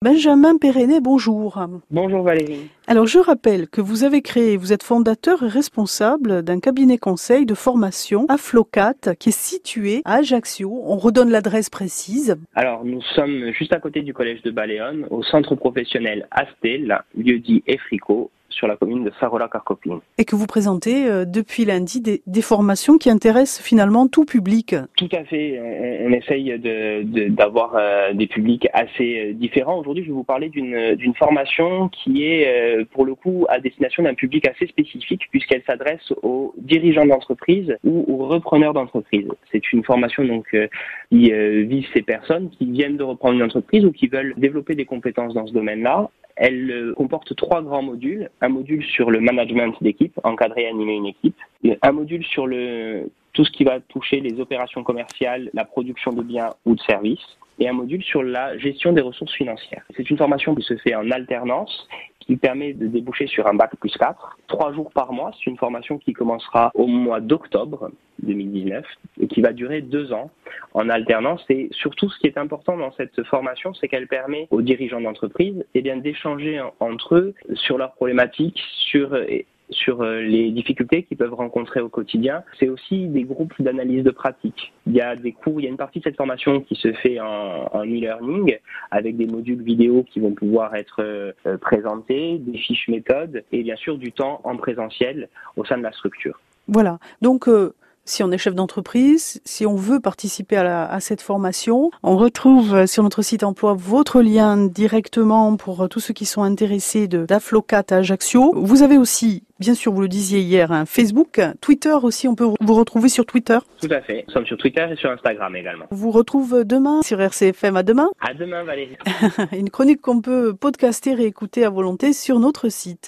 Benjamin Péréné, bonjour. Bonjour Valérie. Alors je rappelle que vous avez créé, vous êtes fondateur et responsable d'un cabinet conseil de formation à Flocat qui est situé à Ajaccio. On redonne l'adresse précise. Alors nous sommes juste à côté du collège de Baléone, au centre professionnel Astel, lieu dit Efrico, sur la commune de Sarola-Carcopine. Et que vous présentez euh, depuis lundi des, des, formations qui intéressent finalement tout public. Tout à fait. On, on essaye d'avoir de, euh, des publics assez euh, différents. Aujourd'hui, je vais vous parler d'une formation qui est pour le coup à destination d'un public assez spécifique puisqu'elle s'adresse aux dirigeants d'entreprise ou aux repreneurs d'entreprise. C'est une formation donc qui vise ces personnes qui viennent de reprendre une entreprise ou qui veulent développer des compétences dans ce domaine-là elle euh, comporte trois grands modules. Un module sur le management d'équipe, encadrer et animer une équipe. Un module sur le, tout ce qui va toucher les opérations commerciales, la production de biens ou de services. Et un module sur la gestion des ressources financières. C'est une formation qui se fait en alternance qui permet de déboucher sur un bac plus 4, trois jours par mois. C'est une formation qui commencera au mois d'octobre 2019 et qui va durer deux ans en alternance. Et surtout, ce qui est important dans cette formation, c'est qu'elle permet aux dirigeants d'entreprise eh bien d'échanger entre eux sur leurs problématiques, sur sur euh, les difficultés qu'ils peuvent rencontrer au quotidien. C'est aussi des groupes d'analyse de pratique. Il y a des cours, il y a une partie de cette formation qui se fait en, e-learning avec des modules vidéo qui vont pouvoir être euh, présentés, des fiches méthodes et bien sûr du temps en présentiel au sein de la structure. Voilà. Donc euh si on est chef d'entreprise, si on veut participer à, la, à, cette formation, on retrouve sur notre site emploi votre lien directement pour tous ceux qui sont intéressés de d'Aflocat à Ajaccio. Vous avez aussi, bien sûr, vous le disiez hier, un Facebook, Twitter aussi, on peut vous retrouver sur Twitter. Tout à fait. Nous sommes sur Twitter et sur Instagram également. On vous retrouve demain sur RCFM. À demain. À demain, Valérie. Une chronique qu'on peut podcaster et écouter à volonté sur notre site.